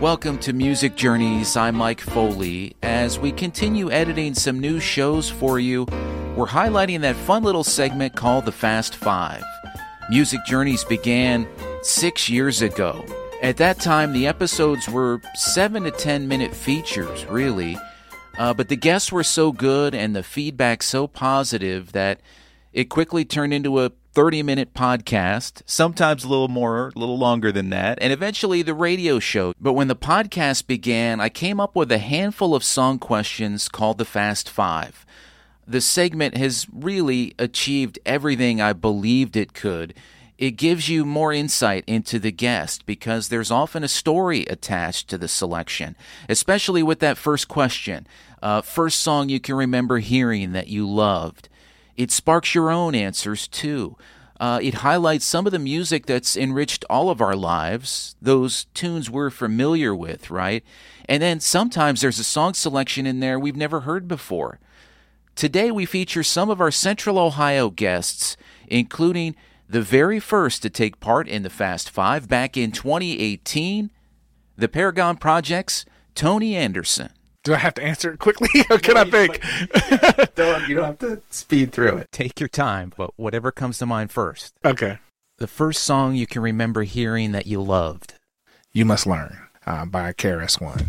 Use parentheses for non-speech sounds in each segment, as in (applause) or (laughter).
Welcome to Music Journeys. I'm Mike Foley. As we continue editing some new shows for you, we're highlighting that fun little segment called the Fast Five. Music Journeys began six years ago. At that time, the episodes were seven to ten minute features, really. Uh, but the guests were so good and the feedback so positive that it quickly turned into a 30 minute podcast, sometimes a little more, a little longer than that, and eventually the radio show. But when the podcast began, I came up with a handful of song questions called the Fast Five. The segment has really achieved everything I believed it could. It gives you more insight into the guest because there's often a story attached to the selection, especially with that first question. Uh, first song you can remember hearing that you loved. It sparks your own answers too. Uh, it highlights some of the music that's enriched all of our lives, those tunes we're familiar with, right? And then sometimes there's a song selection in there we've never heard before. Today we feature some of our Central Ohio guests, including the very first to take part in the Fast Five back in 2018, the Paragon Project's Tony Anderson. Do I have to answer it quickly (laughs) or can I think? (laughs) don't, you don't have to speed through it. Take your time, but whatever comes to mind first. Okay. The first song you can remember hearing that you loved. You Must Learn uh, by KRS One.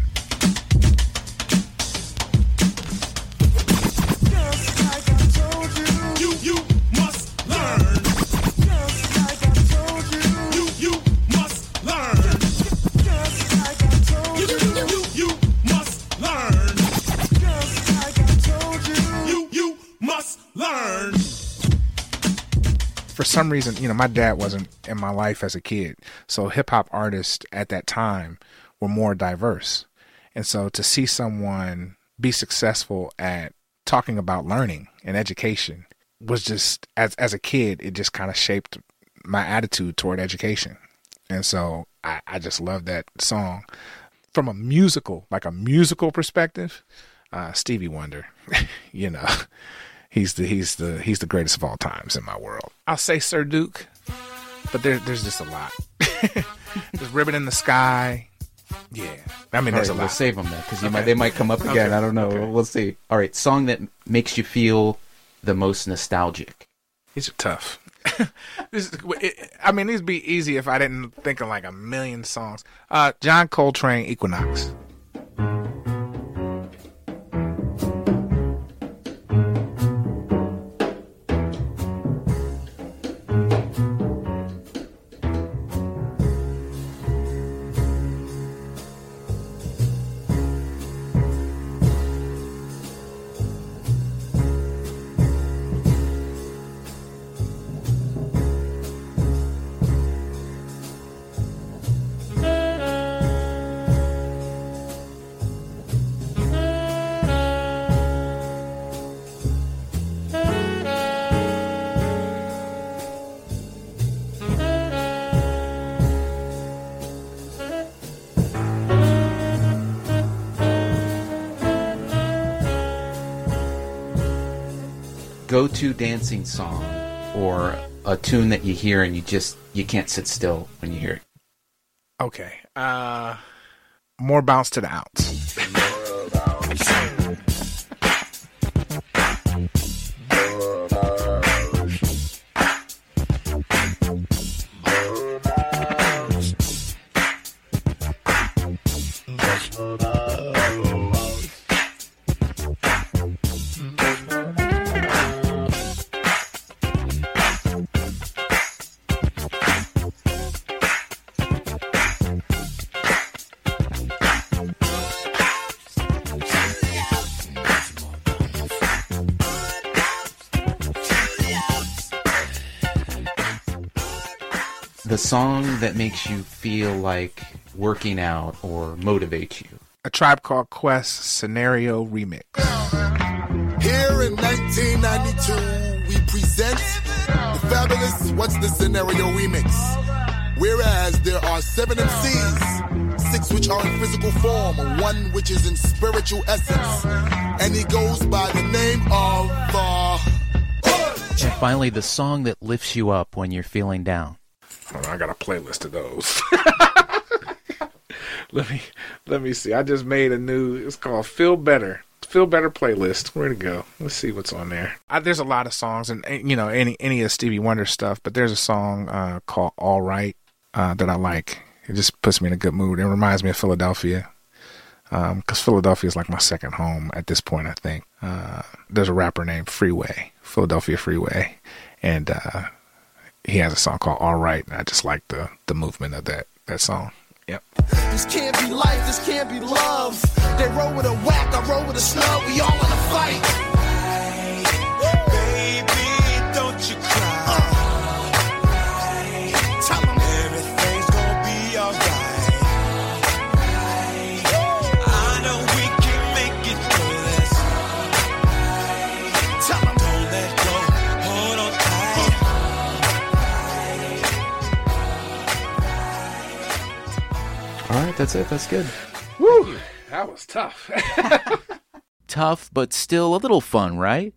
Some reason, you know, my dad wasn't in my life as a kid. So hip hop artists at that time were more diverse. And so to see someone be successful at talking about learning and education was just as as a kid, it just kind of shaped my attitude toward education. And so I, I just love that song. From a musical, like a musical perspective, uh, Stevie Wonder, (laughs) you know, he's the he's the he's the greatest of all times in my world. I'll say Sir Duke, but there, there's just a lot. (laughs) there's Ribbon in the Sky. Yeah, I mean, there's right, a lot. We'll save them there because okay. they might come up again. Okay. I don't know. Okay. We'll see. All right, song that makes you feel the most nostalgic. These are tough. (laughs) this is, it, I mean, these would be easy if I didn't think of like a million songs. Uh, John Coltrane, Equinox. Go-to dancing song or a tune that you hear and you just you can't sit still when you hear it? Okay. Uh more bounce to the ounce. The song that makes you feel like working out or motivates you. A Tribe Called Quest Scenario Remix. Here in 1992, we present the fabulous What's the Scenario Remix. Whereas there are seven MCs, six which are in physical form, one which is in spiritual essence, and he goes by the name of uh, and finally, the song that lifts you up when you're feeling down. I got a playlist of those. (laughs) let me let me see. I just made a new. It's called Feel Better. Feel Better playlist. Where to go? Let's see what's on there. I, there's a lot of songs, and you know any any of Stevie Wonder stuff. But there's a song uh, called All Right uh, that I like. It just puts me in a good mood. It reminds me of Philadelphia because um, Philadelphia is like my second home at this point. I think uh, there's a rapper named Freeway, Philadelphia Freeway, and uh, he has a song called All Right, and I just like the the movement of that that song. Yep. This can't be life, this can't be love. They roll with a whack, I roll with a snub. We all in a fight. That's it. That's good. Woo! That was tough. (laughs) tough, but still a little fun, right?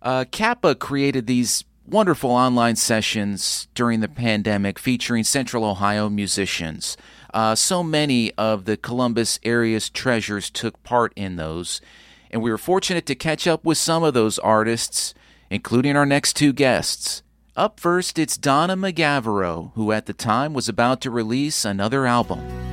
Uh, CAPA created these wonderful online sessions during the pandemic featuring Central Ohio musicians. Uh, so many of the Columbus area's treasures took part in those, and we were fortunate to catch up with some of those artists, including our next two guests. Up first, it's Donna Mogavero, who at the time was about to release another album.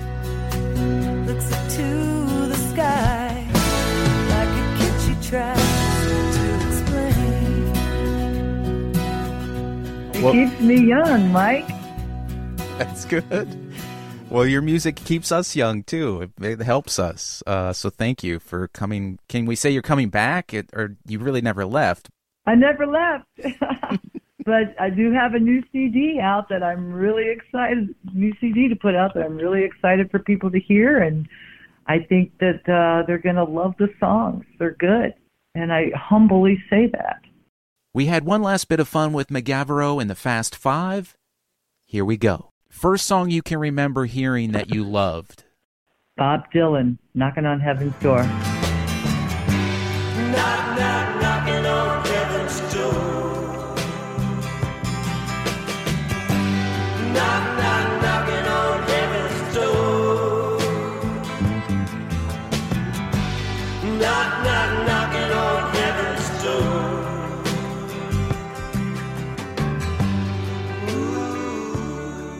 Well, keeps me young, Mike. (laughs) That's good. Well, your music keeps us young too. It, it helps us. Uh, so thank you for coming. Can we say you're coming back, it, or you really never left? I never left, (laughs) but I do have a new CD out that I'm really excited. New CD to put out that I'm really excited for people to hear, and I think that uh, they're going to love the songs. They're good. And I humbly say that. We had one last bit of fun with Mogavero in the Fast Five. Here we go. First song you can remember hearing that you loved. Bob Dylan, Knocking on Heaven's Door.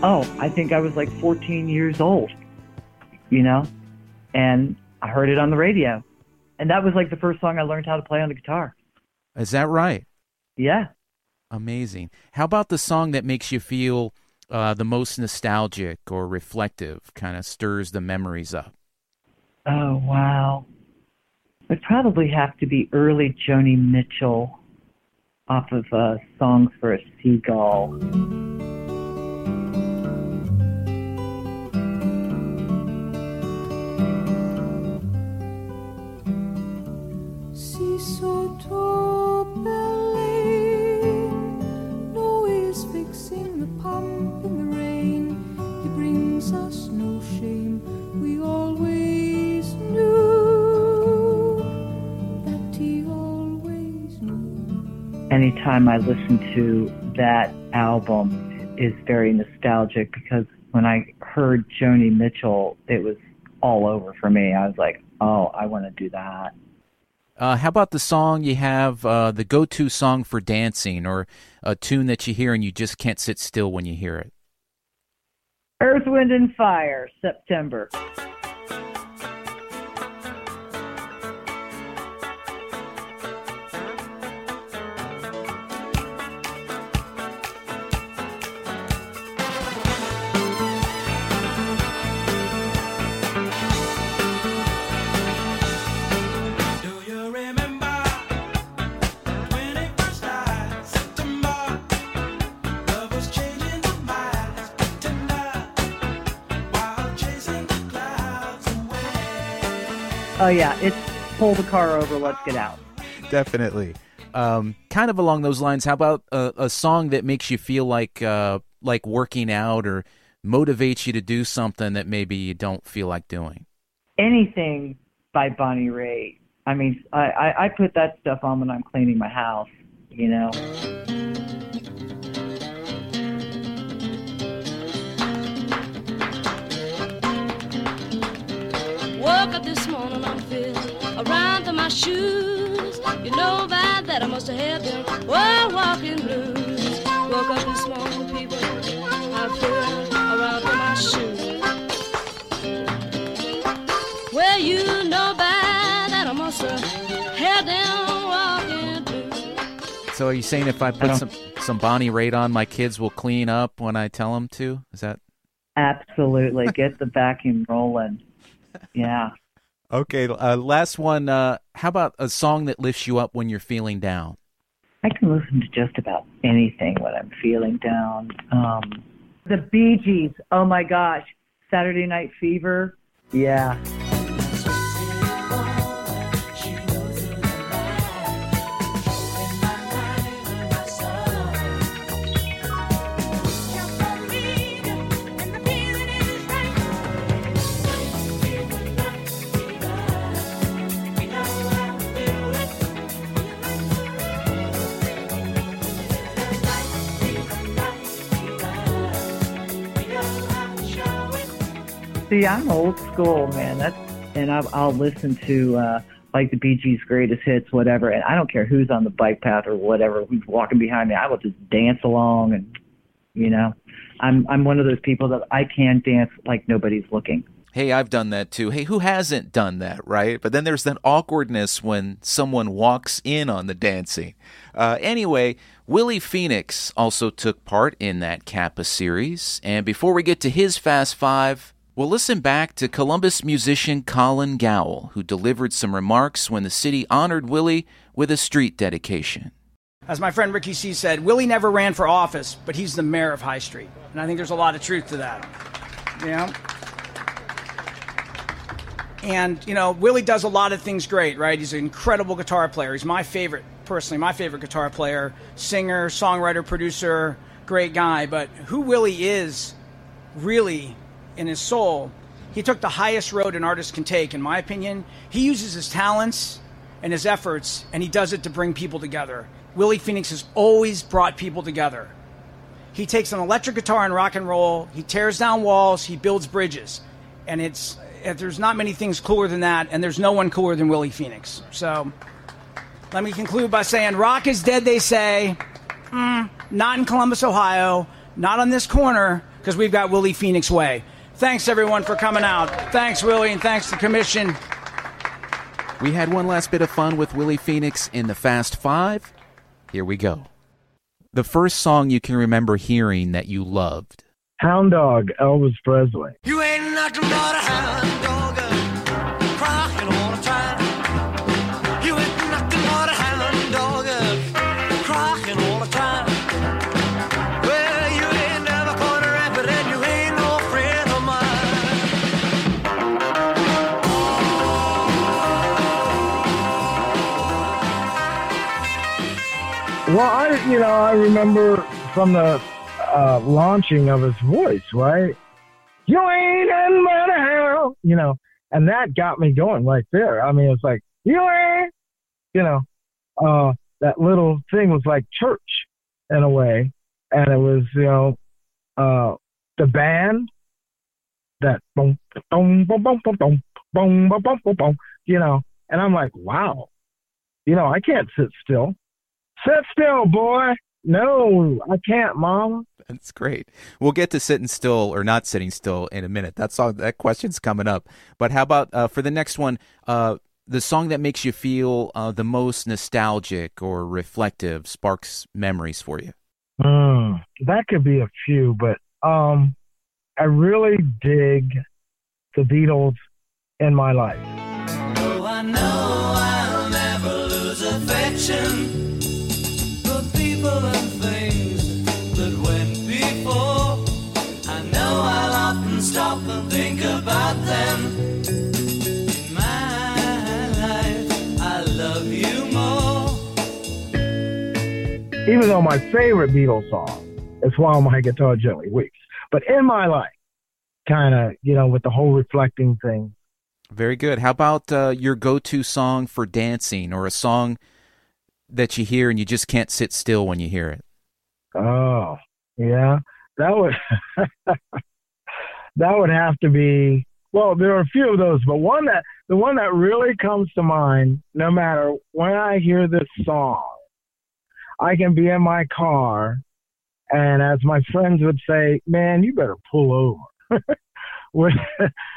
Oh, I think I was like 14 years old, you know, and I heard it on the radio. And that was like the first song I learned how to play on the guitar. Is that right? Yeah. Amazing. How about the song that makes you feel uh, the most nostalgic or reflective, kind of stirs the memories up? Oh, wow. It'd probably have to be early Joni Mitchell off of uh, Songs for a Seagull. Anytime I listen to that album is very nostalgic because when I heard Joni Mitchell, it was all over for me. I was like, oh, I want to do that. Uh, how about the song you have, uh, the go to song for dancing, or a tune that you hear and you just can't sit still when you hear it? Earth, Wind, and Fire, September. Oh yeah, it's pull the car over, let's get out. Definitely. Um, kind of along those lines. How about a, a song that makes you feel like uh, like working out or motivates you to do something that maybe you don't feel like doing? Anything by Bonnie Raitt. I mean, I, I, I put that stuff on when I'm cleaning my house. You know. woke up this morning, around to my shoes. You know by that I must have had them well walking blues. Woke up this morning, people, I'm feeling around to my shoes. Well, you know by that I must have them walking blues. So are you saying if I put some some Bonnie Raitt on, my kids will clean up when I tell them to? Is that Absolutely. Get the vacuum rolling. Yeah. Okay? Uh, last one. Uh, how about a song that lifts you up when you're feeling down? I can listen to just about anything when I'm feeling down. Um, the Bee Gees. Oh my gosh. Saturday Night Fever. Yeah. See, I'm old school, man. That's and I'll, I'll listen to uh, like the Bee Gees' greatest hits, whatever. And I don't care who's on the bike path or whatever, who's walking behind me. I will just dance along, and you know, I'm I'm one of those people that I can dance like nobody's looking. Hey, I've done that too. Hey, who hasn't done that, right? But then there's that awkwardness when someone walks in on the dancing. Uh, anyway, Willie Phoenix also took part in that CAPA series. And before we get to his Fast Five, we'll listen back to Columbus musician Colin Gawel, who delivered some remarks when the city honored Willie with a street dedication. As my friend Ricky C said, Willie never ran for office, but he's the mayor of High Street. And I think there's a lot of truth to that. Know? And, you know, Willie does a lot of things great, right? He's an incredible guitar player. He's my favorite, personally, my favorite guitar player, singer, songwriter, producer, great guy. But who Willie is, really, in his soul, he took the highest road an artist can take, in my opinion. He uses his talents and his efforts, and he does it to bring people together. Willie Phoenix has always brought people together. He takes an electric guitar and rock and roll, he tears down walls, he builds bridges. And it's there's not many things cooler than that, and there's no one cooler than Willie Phoenix. So let me conclude by saying rock is dead, they say. Mm, not in Columbus, Ohio, not on this corner, because we've got Willie Phoenix Way. Thanks, everyone, for coming out. Thanks, Willie, and thanks to the commission. We had one last bit of fun with Willie Phoenix in the Fast Five. Here we go. The first song you can remember hearing that you loved. Hound Dog, Elvis Presley. You ain't nothing but a hound dog, Well, I, you know, I remember from the uh, launching of his voice, right? You ain't but a hound, you know, and that got me going right there. I mean, it's like, you ain't, you know, uh, that little thing was like church in a way. And it was, you know, uh, the band that boom, boom, boom, boom, boom, boom, boom, boom, boom, boom, boom, you know, and I'm like, wow, you know, I can't sit still. Sit still, boy. No, I can't, Mom. That's great. We'll get to sitting still or not sitting still in a minute. That's all. That question's coming up. But how about uh, for the next one? Uh, the song that makes you feel uh, the most nostalgic or reflective sparks memories for you. Mm, that could be a few, but um, I really dig the Beatles in my life. Oh, Even though my favorite Beatles song is While My Guitar Gently Weeps, but in my life, kind of, you know, with the whole reflecting thing. Very good. How about uh, your go-to song for dancing, or a song that you hear and you just can't sit still when you hear it? Oh, yeah, that would (laughs) that would have to be. Well, there are a few of those, but one that the one that really comes to mind, no matter when I hear this song, I can be in my car, and as my friends would say, "Man, you better pull over." (laughs)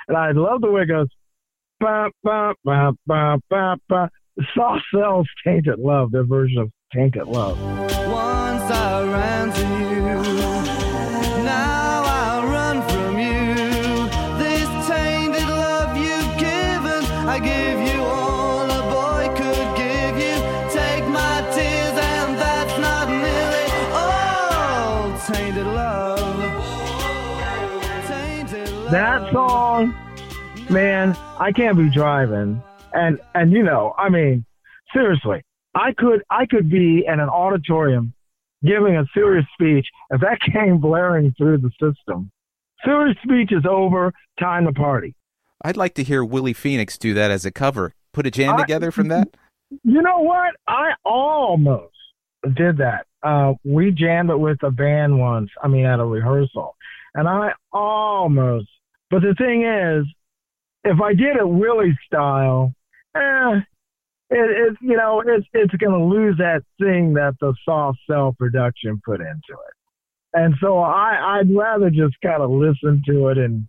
And I love the way it goes. Ba, ba, ba, ba, ba, ba. Soft Cells, Tainted Love, their version of Tainted Love. Once I ran to you, man, I can't be driving. And and you know, I mean, seriously, I could I could be in an auditorium giving a serious speech if that (laughs) came blaring through the system. Serious speech is over, time to party. I'd like to hear Willie Phoenix do that as a cover. Put a jam I- together from that. (laughs) You know what? I almost did that. Uh, we jammed it with a band once. I mean, at a rehearsal, and I almost. But the thing is, if I did it Willie style, eh, it, it you know it's it's going to lose that thing that the soft cell production put into it. And so I I'd rather just kind of listen to it and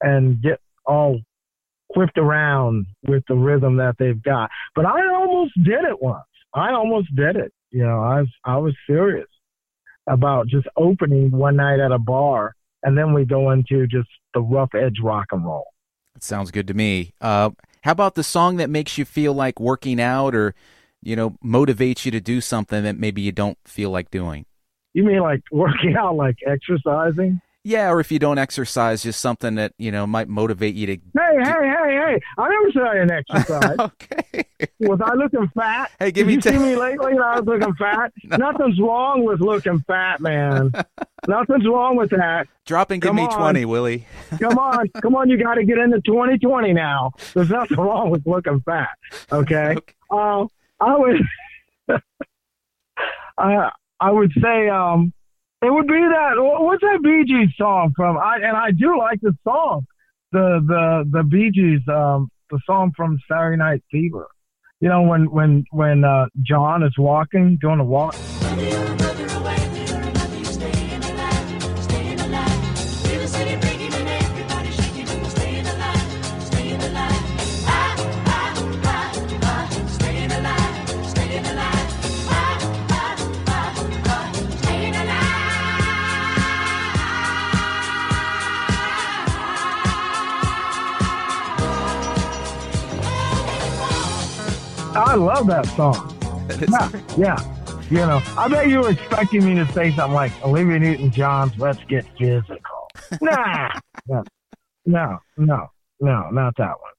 and get all whipped around with the rhythm that they've got. But I almost did it once. I almost did it. You know, I was I was serious about just opening one night at a bar, and then we go into just the rough edge rock and roll. Sounds good to me. Uh, how about the song that makes you feel like working out or, you know, motivates you to do something that maybe you don't feel like doing? You mean like working out, like exercising? Yeah, or if you don't exercise, just something that, you know, might motivate you to. Hey, hey, hey, hey! I never said I didn't exercise. (laughs) okay. was I looking fat? Hey, give Did me you ten- see me lately? I was looking fat. (laughs) Nothing's wrong with looking fat, man. (laughs) Nothing's wrong with that. Drop and give Come me on. 20, Willie. Come on, come on! You got to get into 2020 now. There's nothing wrong with looking fat. Okay. Okay. Uh, I would. I I would say um, it would be that. What's that Bee Gees song from? I and I do like the song, the the the Bee Gees um, the song from Saturday Night Fever. You know when when when uh, John is walking, doing a walk. I love that song. Yeah, yeah. You know, I bet you were expecting me to say something like Olivia Newton-John's "Let's Get Physical." (laughs) nah, no, no, no, no, not that one.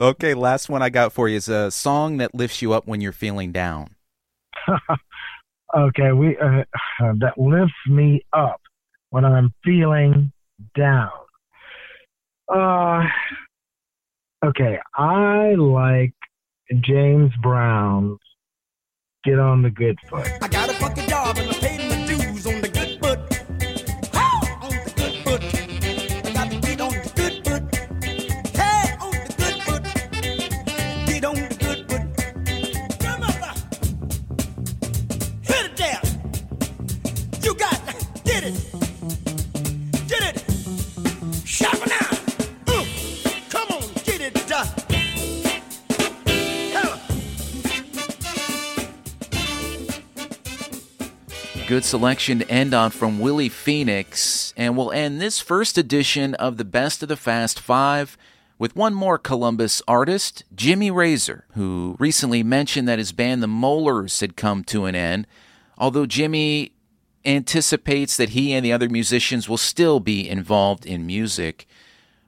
Okay, last one I got for you is a song that lifts you up when you're feeling down. (laughs) okay, we uh, (sighs) that lifts me up when I'm feeling down. Uh, okay, I like James Brown's "Get on the Good Foot." Good selection to end on from Willie Phoenix. And we'll end this first edition of the Best of the Fast Five with one more Columbus artist, Jimmy Razor, who recently mentioned that his band, The Molars, had come to an end. Although Jimmy anticipates that he and the other musicians will still be involved in music.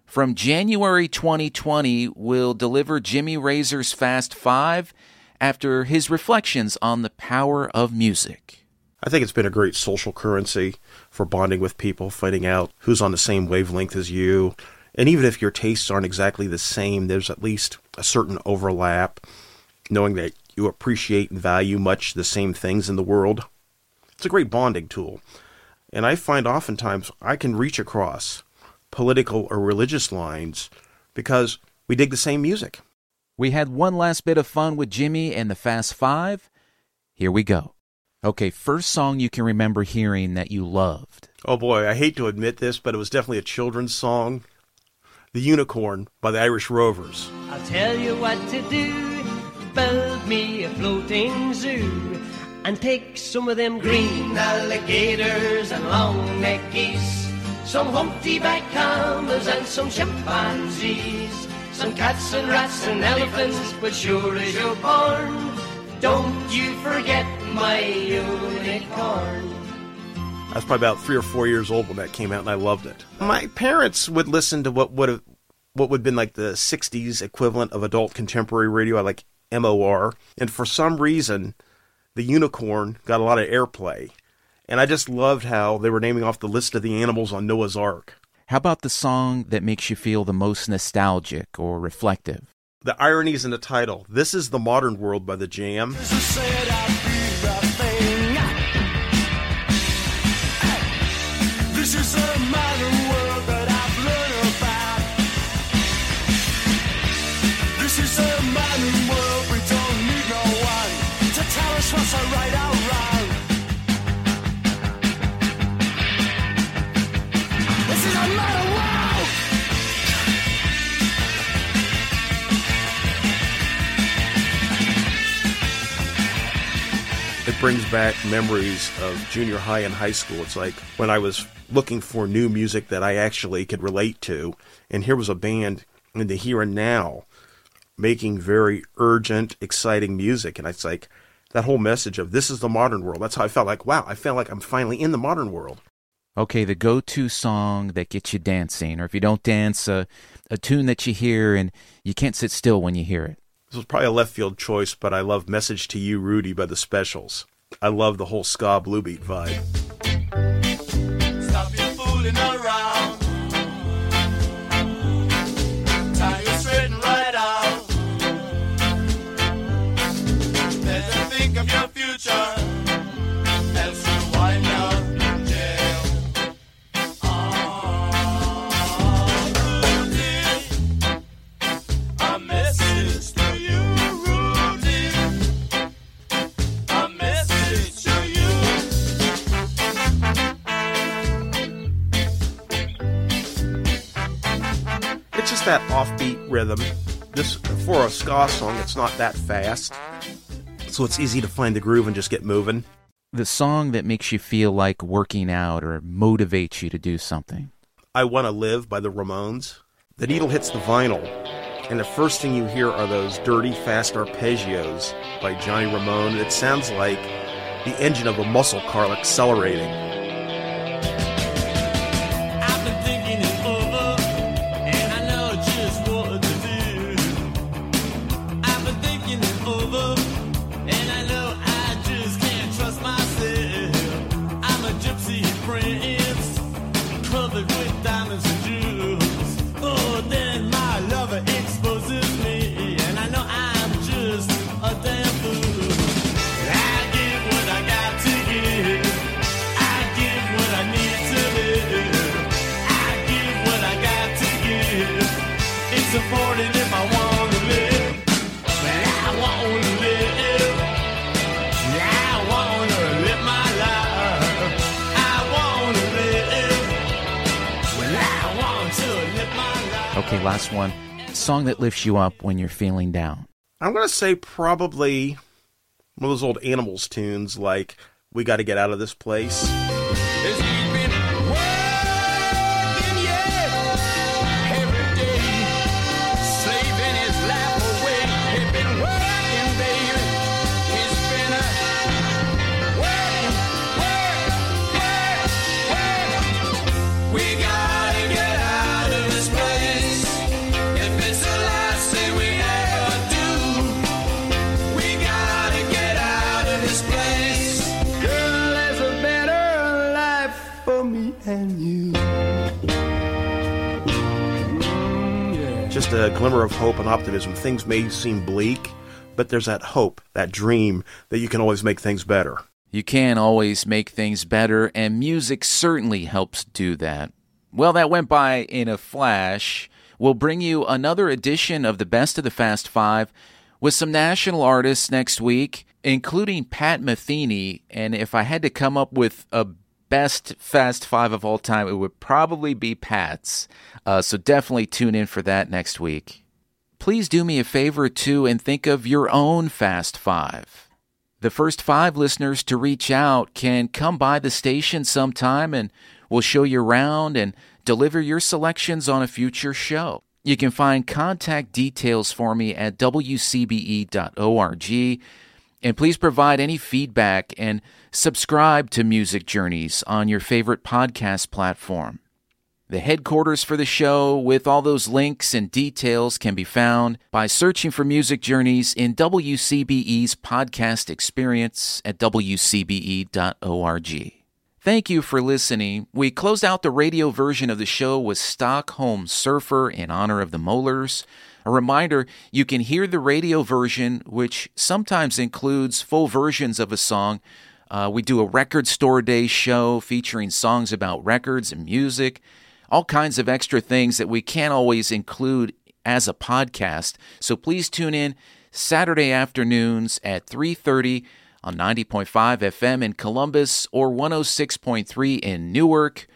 From January 2020, we'll deliver Jimmy Razor's Fast Five after his reflections on the power of music. I think it's been a great social currency for bonding with people, finding out who's on the same wavelength as you. And even if your tastes aren't exactly the same, there's at least a certain overlap, knowing that you appreciate and value much the same things in the world. It's a great bonding tool. And I find oftentimes I can reach across political or religious lines because we dig the same music. We had one last bit of fun with Jimmy and the Fast Five. Here we go. Okay, first song you can remember hearing that you loved. Oh boy, I hate to admit this, but it was definitely a children's song. The Unicorn by the Irish Rovers. I'll tell you what to do. Build me a floating zoo and take some of them green alligators and long neck geese, some humpty back camels and some chimpanzees, some cats and rats and elephants, but sure as you're born, don't you forget my unicorn. I was probably about three or four years old when that came out, and I loved it. My parents would listen to what would have what would have been like the '60s equivalent of adult contemporary radio, like MOR, and for some reason, the Unicorn got a lot of airplay, and I just loved how they were naming off the list of the animals on Noah's Ark. How about the song that makes you feel the most nostalgic or reflective? The ironies in the title. This is the modern world by the Jam. What's a modern world that I've learned about. This is a modern world we don't need no one to tell us what's right or brings back memories of junior high and high school. It's like when I was looking for new music that I actually could relate to, and here was a band in the here and now making very urgent, exciting music. And it's like that whole message of this is the modern world. That's how I felt like, wow, I felt like I'm finally in the modern world. Okay, the go to song that gets you dancing, or if you don't dance, uh, a tune that you hear and you can't sit still when you hear it. This was probably a left field choice, but I love Message to You, Rudy by the Specials. I love the whole ska blue beat vibe. Stop your just that offbeat rhythm. This for a ska song, it's not that fast, so it's easy to find the groove and just get moving. The song that makes you feel like working out or motivates you to do something. I Want to Live by the Ramones. The needle hits the vinyl, and the first thing you hear are those dirty, fast arpeggios by Johnny Ramone. It sounds like the engine of a muscle car accelerating. It's if I want to live. But I want to live. I want to live my life. I want to live. Well, I want to live my life. Okay, last one. Song that lifts you up when you're feeling down. I'm going to say probably one of those old animals tunes like We Got to Get Out of This Place. Just a glimmer of hope and optimism. Things may seem bleak, but there's that hope, that dream that you can always make things better. You can always make things better, and music certainly helps do that. Well, that went by in a flash. We'll bring you another edition of the Best of the Fast Five with some national artists next week, including Pat Metheny. And if I had to come up with a best Fast Five of all time, it would probably be Pat's. Uh, so definitely tune in for that next week. Please do me a favor too and think of your own Fast Five. The first five listeners to reach out can come by the station sometime and we'll show you around and deliver your selections on a future show. You can find contact details for me at wcbe.org. And please provide any feedback and subscribe to Music Journeys on your favorite podcast platform. The headquarters for the show, with all those links and details, can be found by searching for Music Journeys in WCBE's podcast experience at wcbe.org. Thank you for listening. We closed out the radio version of the show with Stockholm Surfer in honor of the Molars. A reminder you can hear the radio version, which sometimes includes full versions of a song. Uh, we do a record store day show featuring songs about records and music, all kinds of extra things that we can't always include as a podcast. So please tune in Saturday afternoons at 3:30 on 90.5 FM in Columbus or 106.3 in Newark.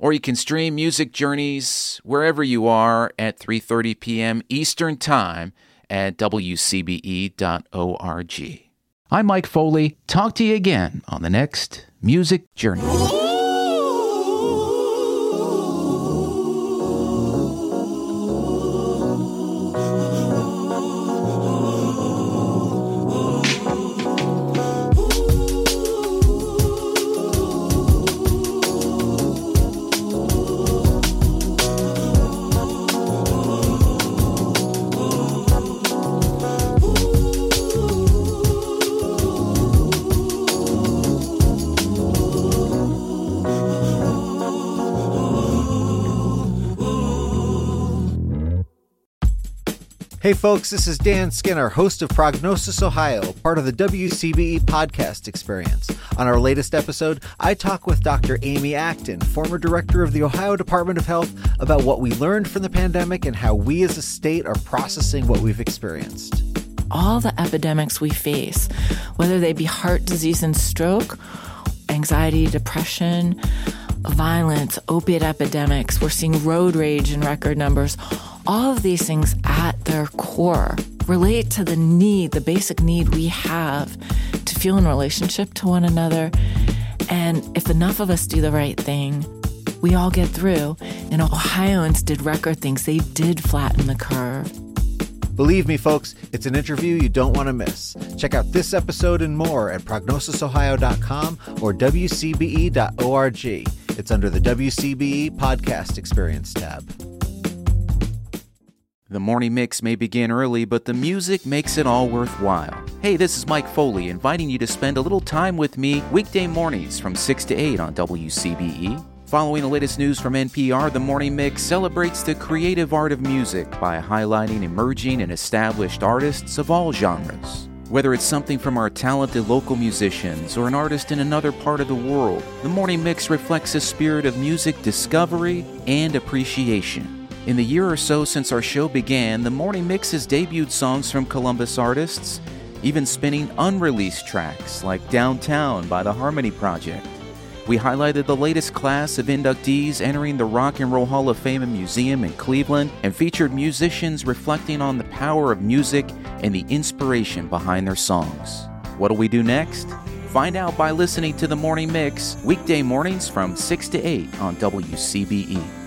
Or you can stream Music Journeys wherever you are at 3:30 p.m. Eastern Time at wcbe.org. I'm Mike Foley. Talk to you again on the next Music Journey. Hey folks, this is Dan Skinner, host of Prognosis Ohio, part of the WCBE podcast experience. On our latest episode, I talk with Dr. Amy Acton, former director of the Ohio Department of Health, about what we learned from the pandemic and how we as a state are processing what we've experienced. all the epidemics we face, whether they be heart disease and stroke, anxiety, depression, violence, opiate epidemics, we're seeing road rage in record numbers. All of these things at their core relate to the need, the basic need we have to feel in relationship to one another. And if enough of us do the right thing, we all get through. And Ohioans did record things, they did flatten the curve. Believe me, folks, it's an interview you don't want to miss. Check out this episode and more at prognosisohio.com or wcbe.org. It's under the WCBE Podcast Experience tab. The morning mix may begin early, but the music makes it all worthwhile. Hey, this is Mike Foley inviting you to spend a little time with me weekday mornings from 6 to 8 on WCBE. Following the latest news from NPR, the Morning Mix celebrates the creative art of music by highlighting emerging and established artists of all genres. Whether it's something from our talented local musicians or an artist in another part of the world, the Morning Mix reflects a spirit of music discovery and appreciation. In the year or so since our show began, the Morning Mix has debuted songs from Columbus artists, even spinning unreleased tracks like Downtown by the Harmony Project. We highlighted the latest class of inductees entering the Rock and Roll Hall of Fame and Museum in Cleveland and featured musicians reflecting on the power of music and the inspiration behind their songs. What'll we do next? Find out by listening to the Morning Mix weekday mornings from 6 to 8 on WCBE.